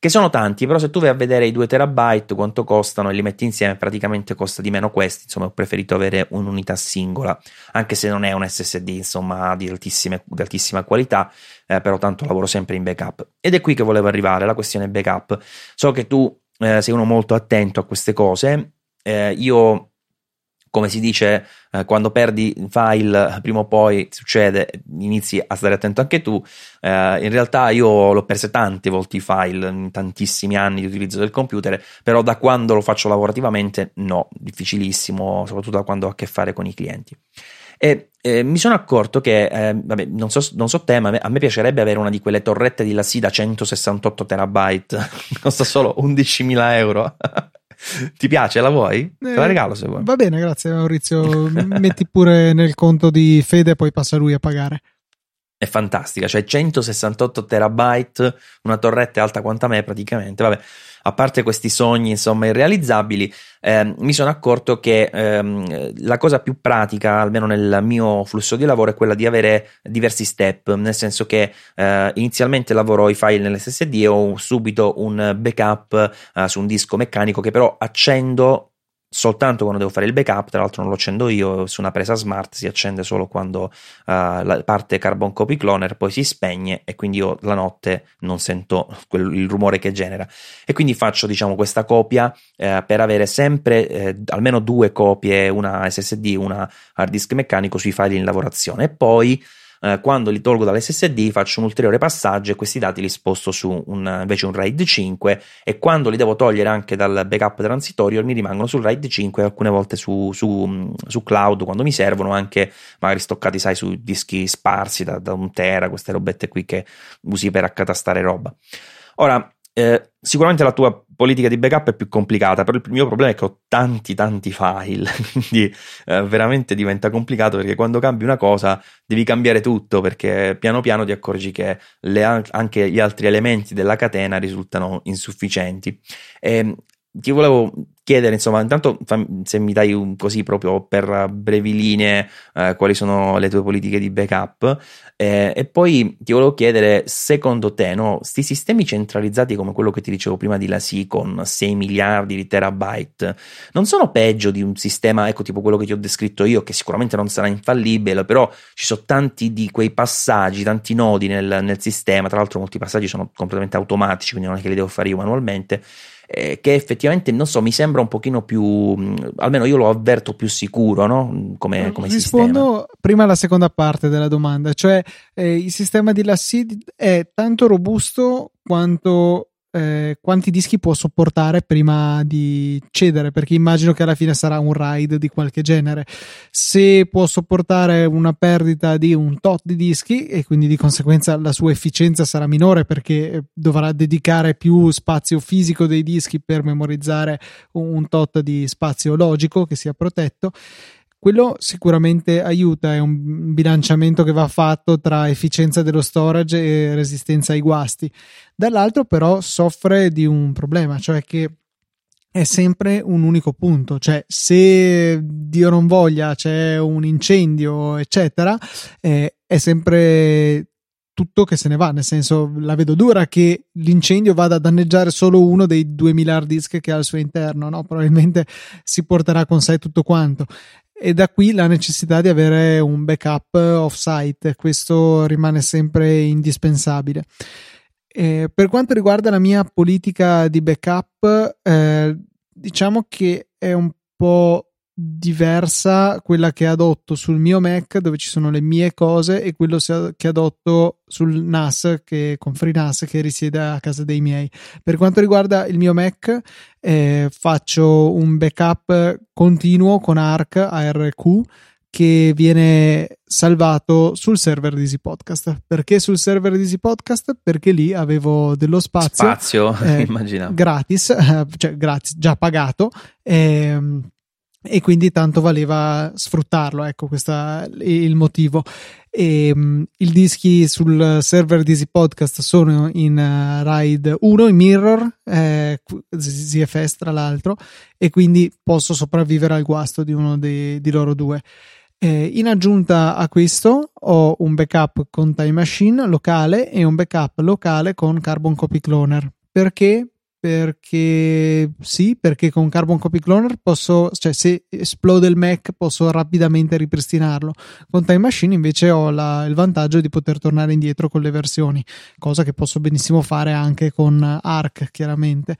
Speaker 1: che sono tanti, però se tu vai a vedere i 2 terabyte quanto costano e li metti insieme, praticamente costa di meno questi, insomma ho preferito avere un'unità singola, anche se non è un SSD insomma di, di altissima qualità, eh, però tanto lavoro sempre in backup. Ed è qui che volevo arrivare, la questione backup. So che tu eh, sei uno molto attento a queste cose, eh, io come si dice, eh, quando perdi file, prima o poi succede, inizi a stare attento anche tu. Eh, in realtà io l'ho perse tante volte i file, in tantissimi anni di utilizzo del computer, però da quando lo faccio lavorativamente, no, difficilissimo, soprattutto da quando ho a che fare con i clienti. E eh, mi sono accorto che, eh, vabbè, non so, non so te, ma a me piacerebbe avere una di quelle torrette di Lassi da 168 terabyte, *laughs* costa solo 11.000 euro. Ti piace? La vuoi? Te la eh, regalo se vuoi.
Speaker 2: Va bene, grazie Maurizio. Metti pure nel conto di Fede poi passa lui a pagare.
Speaker 1: È fantastica, cioè 168 terabyte, una torretta alta quanto me praticamente. Vabbè, a parte questi sogni insomma irrealizzabili, eh, mi sono accorto che ehm, la cosa più pratica, almeno nel mio flusso di lavoro, è quella di avere diversi step, nel senso che eh, inizialmente lavoro i file nell'SSD e ho subito un backup eh, su un disco meccanico che però accendo soltanto quando devo fare il backup, tra l'altro non lo accendo io, su una presa smart si accende solo quando uh, la parte Carbon Copy Cloner poi si spegne e quindi io la notte non sento quel, il rumore che genera. E quindi faccio diciamo questa copia eh, per avere sempre eh, almeno due copie, una SSD, una hard disk meccanico sui file in lavorazione. E poi eh, quando li tolgo dall'SSD faccio un ulteriore passaggio e questi dati li sposto su un, invece un RAID 5 e quando li devo togliere anche dal backup transitorio mi rimangono sul RAID 5 e alcune volte su, su, su, cloud quando mi servono anche magari stoccati sai su dischi sparsi da, da un tera queste robette qui che usi per accatastare roba. Ora eh, sicuramente la tua politica di backup è più complicata, però il mio problema è che ho tanti tanti file, *laughs* quindi eh, veramente diventa complicato perché quando cambi una cosa devi cambiare tutto perché piano piano ti accorgi che le, anche gli altri elementi della catena risultano insufficienti. E, ehm, ti volevo chiedere, insomma, intanto se mi dai un così proprio per brevi linee eh, quali sono le tue politiche di backup eh, e poi ti volevo chiedere, secondo te, no, questi sistemi centralizzati come quello che ti dicevo prima di Lasi con 6 miliardi di terabyte non sono peggio di un sistema, ecco, tipo quello che ti ho descritto io, che sicuramente non sarà infallibile, però ci sono tanti di quei passaggi, tanti nodi nel, nel sistema, tra l'altro molti passaggi sono completamente automatici, quindi non è che li devo fare io manualmente eh, che effettivamente, non so, mi sembra un pochino più, mm, almeno io lo avverto più sicuro, no? Come, come
Speaker 2: Rispondo
Speaker 1: sistema.
Speaker 2: prima alla seconda parte della domanda, cioè eh, il sistema di Lassid è tanto robusto quanto eh, quanti dischi può sopportare prima di cedere, perché immagino che alla fine sarà un RAID di qualche genere. Se può sopportare una perdita di un tot di dischi e quindi di conseguenza la sua efficienza sarà minore perché eh, dovrà dedicare più spazio fisico dei dischi per memorizzare un tot di spazio logico che sia protetto quello sicuramente aiuta, è un bilanciamento che va fatto tra efficienza dello storage e resistenza ai guasti. Dall'altro però soffre di un problema, cioè che è sempre un unico punto, cioè se Dio non voglia c'è un incendio, eccetera, eh, è sempre tutto che se ne va, nel senso la vedo dura che l'incendio vada a danneggiare solo uno dei 2000 hard disk che ha al suo interno, no? probabilmente si porterà con sé tutto quanto e da qui la necessità di avere un backup off-site, questo rimane sempre indispensabile. Eh, per quanto riguarda la mia politica di backup, eh, diciamo che è un po' diversa quella che adotto sul mio Mac dove ci sono le mie cose e quello che adotto sul NAS che, con FreeNAS che risiede a casa dei miei. Per quanto riguarda il mio Mac eh, faccio un backup continuo con ARC ARQ che viene salvato sul server di Easy Podcast. Perché sul server di Easy Podcast? Perché lì avevo dello spazio,
Speaker 1: spazio eh, *laughs* immaginavo.
Speaker 2: gratis, cioè gratis, già pagato. Eh, e quindi tanto valeva sfruttarlo, ecco questo è il motivo. E, um, I dischi sul server di Easy Podcast sono in uh, RAID 1, in Mirror, eh, ZFS tra l'altro, e quindi posso sopravvivere al guasto di uno dei, di loro due. Eh, in aggiunta a questo ho un backup con Time Machine locale e un backup locale con Carbon Copy Cloner. Perché? Perché sì, perché con Carbon Copy Cloner posso, cioè se esplode il Mac posso rapidamente ripristinarlo. Con Time Machine invece ho la, il vantaggio di poter tornare indietro con le versioni, cosa che posso benissimo fare anche con Arc, chiaramente.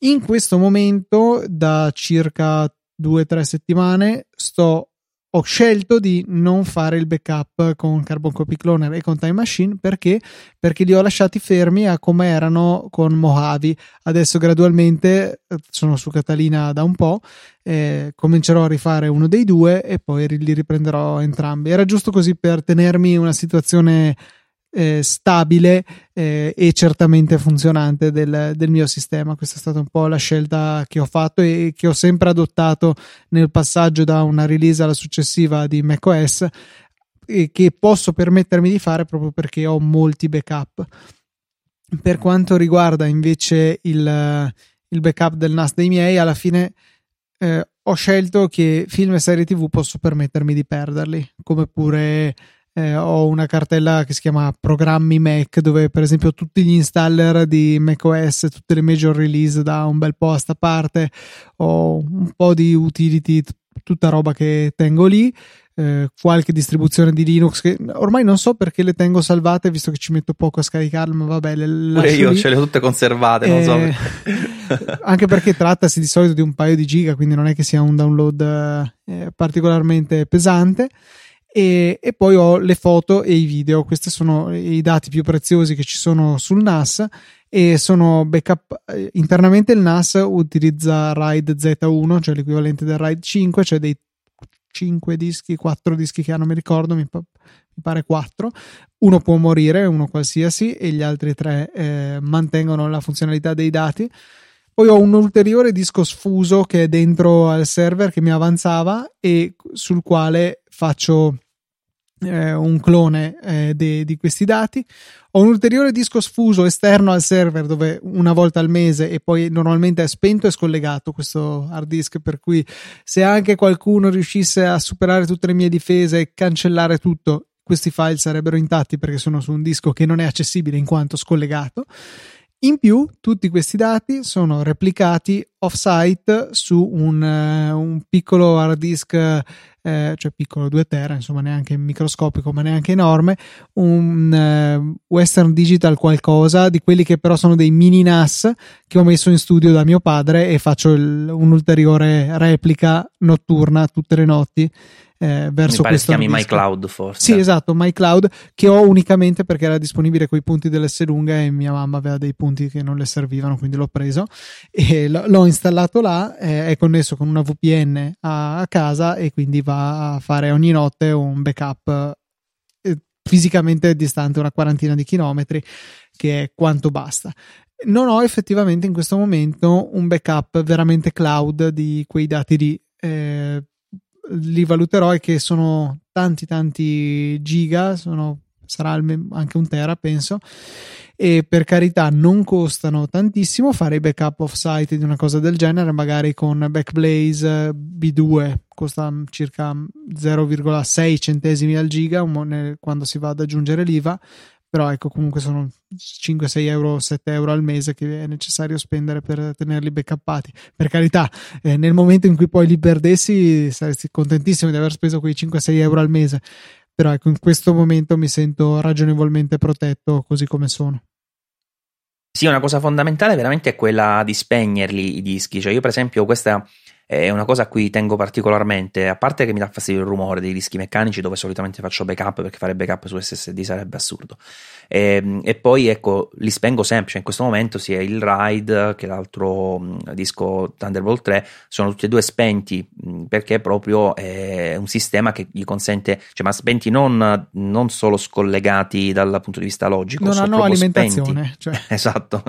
Speaker 2: In questo momento, da circa due o tre settimane sto ho scelto di non fare il backup con Carbon Copy Cloner e con Time Machine perché? Perché li ho lasciati fermi a come erano con Mojave. Adesso gradualmente eh, sono su Catalina da un po', eh, comincerò a rifare uno dei due e poi li riprenderò entrambi. Era giusto così per tenermi una situazione eh, stabile eh, e certamente funzionante del, del, mio sistema. Questa è stata un po' la scelta che ho fatto e che ho sempre adottato nel passaggio da una release alla successiva di macOS e che posso permettermi di fare proprio perché ho molti backup. Per quanto riguarda invece il, il backup del NAS dei miei, alla fine eh, ho scelto che film e serie TV posso permettermi di perderli, come pure eh, ho una cartella che si chiama programmi Mac dove per esempio tutti gli installer di macOS, tutte le major release da un bel po' a sta parte, ho un po' di utility, t- tutta roba che tengo lì. Eh, qualche distribuzione di Linux che ormai non so perché le tengo salvate visto che ci metto poco a scaricarle ma vabbè le
Speaker 1: io
Speaker 2: lì.
Speaker 1: ce le ho tutte conservate eh, non
Speaker 2: so anche perché *laughs* trattasi di solito di un paio di giga quindi non è che sia un download eh, particolarmente pesante e, e, poi ho le foto e i video. Questi sono i dati più preziosi che ci sono sul NAS e sono backup. Eh, internamente il NAS utilizza RAID Z1, cioè l'equivalente del RAID 5, cioè dei 5 dischi, 4 dischi che hanno, mi ricordo, mi, mi pare 4. Uno può morire, uno qualsiasi, e gli altri tre eh, mantengono la funzionalità dei dati. Poi ho un ulteriore disco sfuso che è dentro al server che mi avanzava e sul quale faccio eh, un clone eh, de, di questi dati. Ho un ulteriore disco sfuso esterno al server dove una volta al mese e poi normalmente è spento e scollegato questo hard disk per cui se anche qualcuno riuscisse a superare tutte le mie difese e cancellare tutto questi file sarebbero intatti perché sono su un disco che non è accessibile in quanto scollegato in più, tutti questi dati sono replicati off-site su un, uh, un piccolo hard disk, uh, cioè piccolo 2 tera, insomma neanche microscopico ma neanche enorme, un uh, Western Digital qualcosa, di quelli che però sono dei mini NAS che ho messo in studio da mio padre e faccio il, un'ulteriore replica notturna tutte le notti eh, verso
Speaker 1: Mi pare si chiami MyCloud forse.
Speaker 2: Sì, esatto, MyCloud che ho unicamente perché era disponibile con i punti dell'S lunga e mia mamma aveva dei punti che non le servivano, quindi l'ho preso e l'ho installato là, eh, è connesso con una VPN a, a, casa e quindi va a fare ogni notte un backup eh, fisicamente distante una quarantina di chilometri, che è quanto basta non ho effettivamente in questo momento un backup veramente cloud di quei dati lì. Eh, li valuterò e che sono tanti tanti giga, sono, sarà anche un tera penso. E per carità non costano tantissimo fare i backup off site di una cosa del genere magari con Backblaze B2 costa circa 0,6 centesimi al giga quando si va ad aggiungere l'IVA però ecco comunque sono 5, 6 euro, 7 euro al mese che è necessario spendere per tenerli backuppati. Per carità, eh, nel momento in cui poi li perdessi saresti contentissimo di aver speso quei 5, 6 euro al mese, però ecco in questo momento mi sento ragionevolmente protetto così come sono.
Speaker 1: Sì, una cosa fondamentale veramente è quella di spegnerli i dischi, cioè io per esempio questa è una cosa a cui tengo particolarmente, a parte che mi dà fastidio il rumore dei dischi meccanici dove solitamente faccio backup perché fare backup su SSD sarebbe assurdo. E, ehm, e poi ecco, li spengo sempre, cioè in questo momento sia il Ride che l'altro mh, disco Thunderbolt 3 sono tutti e due spenti mh, perché proprio è un sistema che gli consente, cioè ma spenti non, non solo scollegati dal punto di vista logico,
Speaker 2: non hanno alimentazione. Cioè. *laughs*
Speaker 1: esatto,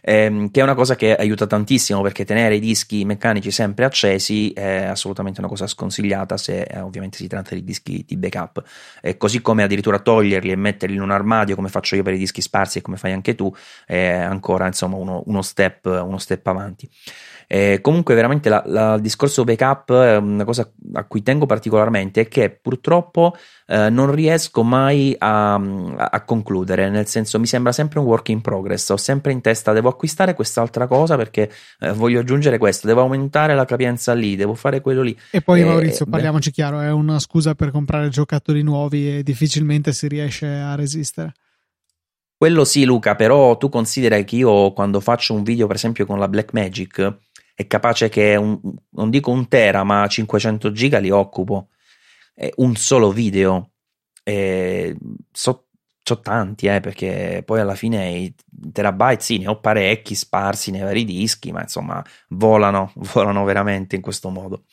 Speaker 1: eh, che è una cosa che aiuta tantissimo perché tenere i dischi meccanici sempre sempre accesi è assolutamente una cosa sconsigliata se eh, ovviamente si tratta di dischi di backup. Eh, così come addirittura toglierli e metterli in un armadio come faccio io per i dischi sparsi e come fai anche tu, è ancora insomma uno, uno, step, uno step avanti. Eh, comunque, veramente la, la, il discorso backup è una cosa a cui tengo particolarmente e che purtroppo eh, non riesco mai a, a, concludere. Nel senso, mi sembra sempre un work in progress. Ho sempre in testa, devo acquistare quest'altra cosa perché eh, voglio aggiungere questo, devo aumentare la capienza lì, devo fare quello lì.
Speaker 2: E poi, eh, Maurizio, parliamoci beh. chiaro, è una scusa per comprare giocattoli nuovi e difficilmente si riesce a resistere.
Speaker 1: Quello sì, Luca, però tu considera che io quando faccio un video, per esempio, con la Blackmagic è capace che un, non dico un tera, ma 500 giga li occupo. Eh, un solo video. Eh, so, so, tanti, eh, perché poi alla fine i terabyte sì, ne ho parecchi sparsi nei vari dischi, ma insomma volano, *laughs* volano veramente in questo modo.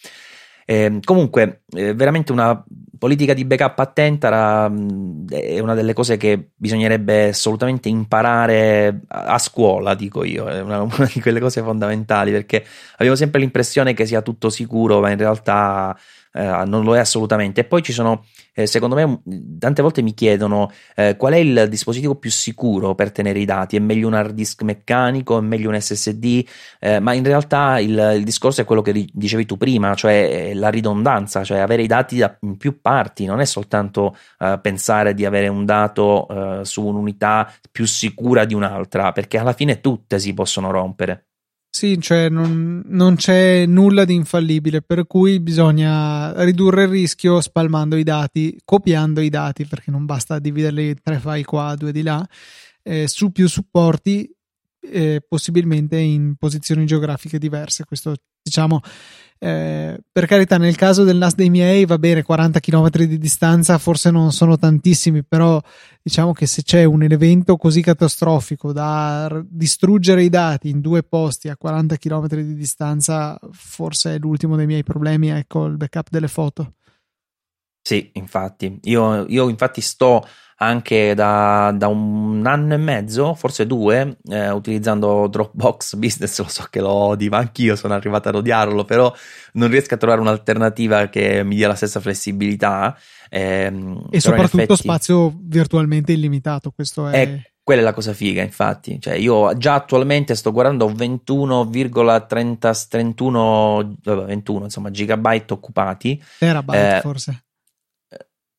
Speaker 1: Eh, comunque, eh, veramente una politica di backup attenta era, mm, è una delle cose che bisognerebbe assolutamente imparare a, a scuola, dico io, è una, *laughs* una, di quelle cose fondamentali perché avevo sempre l'impressione che sia tutto sicuro, ma in realtà eh, non lo è assolutamente. E poi ci sono, eh, secondo me, tante volte mi chiedono eh, qual è il dispositivo più sicuro per tenere i dati. È meglio un hard disk meccanico, è meglio un SSD, eh, ma in realtà il, il, discorso è quello che dicevi tu prima, cioè eh, la ridondanza, cioè avere i dati da più parti, non è soltanto eh, pensare di avere un dato su un'unità più sicura di un'altra, perché alla fine tutte si possono rompere.
Speaker 2: Sì, cioè non, non, c'è nulla di infallibile, per cui bisogna ridurre il rischio spalmando i dati, copiando i dati, perché non basta dividerli tre file qua, due di là, eh, su più supporti, eh, possibilmente in posizioni geografiche diverse. Questo diciamo eh, per carità, nel caso del NAS dei miei va bene, 40 km di distanza forse non sono tantissimi, però diciamo che se c'è un evento così catastrofico da distruggere i dati in due posti a 40 km di distanza, forse è l'ultimo dei miei problemi, ecco il backup delle foto.
Speaker 1: Sì, infatti, io, io infatti sto anche da, da, un anno e mezzo, forse due, eh, utilizzando Dropbox *laughs* Business. Lo so che lo odi, ma anch'io sono arrivato ad odiarlo, però non riesco a trovare un'alternativa che mi dia la stessa flessibilità.
Speaker 2: Eh, e soprattutto effetti... spazio virtualmente illimitato. Questo è...
Speaker 1: è quella è la cosa figa, infatti. Cioè, io già attualmente sto guardando 21,31 21, insomma, gigabyte occupati.
Speaker 2: Terabyte, eh, forse.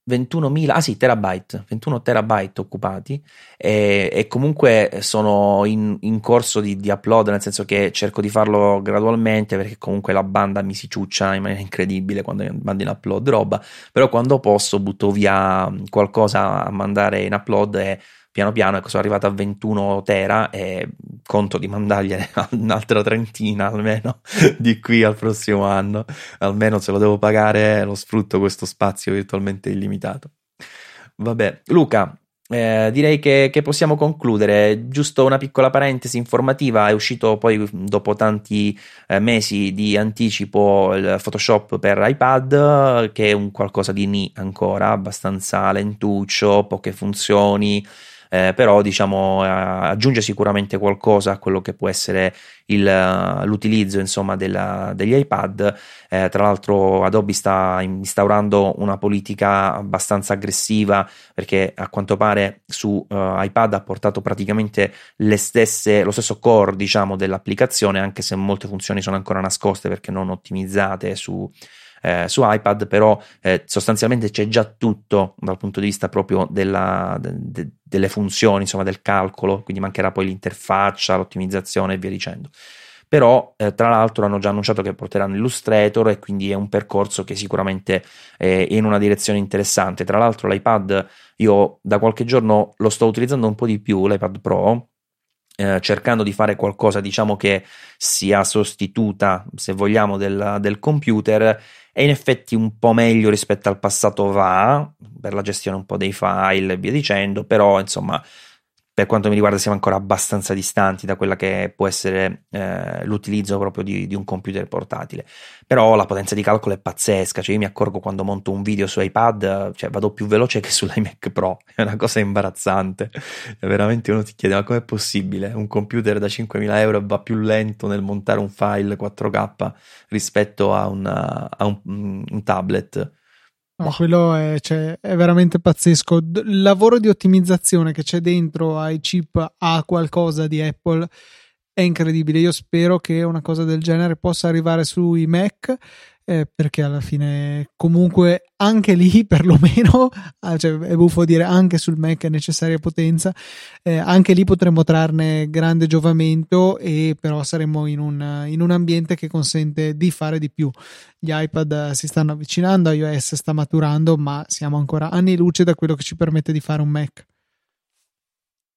Speaker 1: 21.000, ah sì, terabyte, 21 terabyte occupati e, e comunque sono in, in corso di, di, upload, nel senso che cerco di farlo gradualmente perché comunque la banda mi si ciuccia in maniera incredibile quando mando in upload roba, però quando posso butto via qualcosa a mandare in upload e piano piano ecco, sono arrivato a 21 tera e conto di mandargliene *laughs* un'altra trentina almeno di qui al prossimo anno. Almeno se lo devo pagare lo sfrutto questo spazio virtualmente illimitato. Vabbè, Luca, eh, direi che, che, possiamo concludere. Giusto una piccola parentesi informativa: è uscito poi dopo tanti eh, mesi di anticipo il Photoshop per iPad, che è un qualcosa di ni ancora, abbastanza lentuccio, poche funzioni eh, però diciamo aggiunge sicuramente qualcosa a quello che può essere il, l'utilizzo insomma della, degli iPad. Eh, tra l'altro Adobe sta instaurando una politica abbastanza aggressiva perché a quanto pare su uh, iPad ha portato praticamente stesse, lo stesso core diciamo dell'applicazione anche se molte funzioni sono ancora nascoste perché non ottimizzate su eh, su iPad, però eh, sostanzialmente c'è già tutto dal punto di vista proprio della, de, de, delle funzioni, insomma del calcolo, quindi mancherà poi l'interfaccia, l'ottimizzazione e via dicendo. Però, eh, tra l'altro, hanno già annunciato che porteranno Illustrator e quindi è un percorso che sicuramente è in una direzione interessante. Tra l'altro, l'iPad io da qualche giorno lo sto utilizzando un po' di più, l'iPad Pro, eh, cercando di fare qualcosa diciamo che sia sostituta se vogliamo del, del computer e in effetti un po' meglio rispetto al passato va per la gestione un po' dei file e via dicendo, però insomma per quanto mi riguarda siamo ancora abbastanza distanti da quella che può essere eh, l'utilizzo proprio di, di, un computer portatile. Però la potenza di calcolo è pazzesca cioè io mi accorgo quando monto un video su iPad cioè vado più veloce che sull'iMac Pro *laughs* è una cosa imbarazzante. Veramente uno ti chiede ma com'è possibile? Un computer da 5.000 euro va più lento nel montare un file 4K rispetto a, una, a un, un tablet
Speaker 2: No, quello è, cioè, è, veramente pazzesco. Il lavoro di ottimizzazione che c'è dentro ai chip a qualcosa di Apple è incredibile. Io spero che una cosa del genere possa arrivare sui Mac eh, perché alla fine comunque anche lì *laughs* perlomeno ah, cioè, è buffo dire anche sul Mac è necessaria potenza eh, anche lì potremmo trarne grande giovamento e però saremmo in un, in un ambiente che consente di fare di più. Gli iPad si stanno avvicinando iOS sta maturando ma siamo ancora anni luce da quello che ci permette di fare un Mac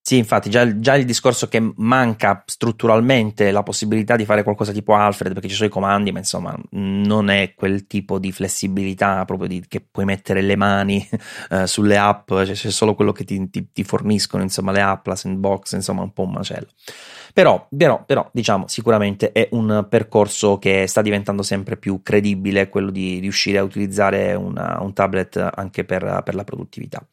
Speaker 1: Sì, infatti, già, già, il discorso che manca strutturalmente la possibilità di fare qualcosa tipo Alfred, perché ci sono i comandi, ma insomma, non è quel tipo di flessibilità proprio di, che puoi mettere le mani *laughs* eh, sulle app, cioè c'è solo quello che ti, ti, ti, forniscono, insomma, le app, la sandbox, insomma, un po' un macello. Però, però, però, diciamo, sicuramente è un percorso che sta diventando sempre più credibile, quello di riuscire a utilizzare una, un tablet anche per, per la produttività.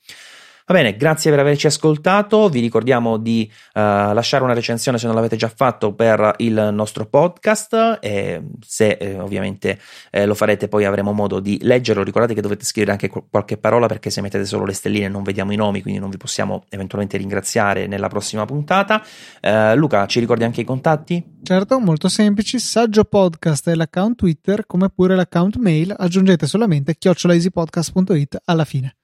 Speaker 1: Va bene, grazie per averci ascoltato. Vi ricordiamo di uh, lasciare una recensione se non l'avete già fatto per il nostro podcast. E se eh, ovviamente eh, lo farete, poi avremo modo di leggerlo. Ricordate che dovete scrivere anche qualche parola perché se mettete solo le stelline non vediamo i nomi, quindi non vi possiamo eventualmente ringraziare nella prossima puntata. Uh, Luca, ci ricordi anche i contatti?
Speaker 2: Certo, molto semplici. Saggio Podcast è l'account Twitter, come pure l'account mail. Aggiungete solamente chiocciolaeasypodcast.it alla fine.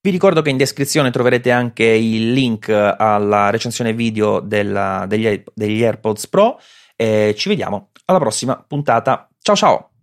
Speaker 1: Vi ricordo che in descrizione troverete anche il link alla recensione video della, degli, degli AirPods Pro e ci vediamo alla prossima puntata. Ciao ciao!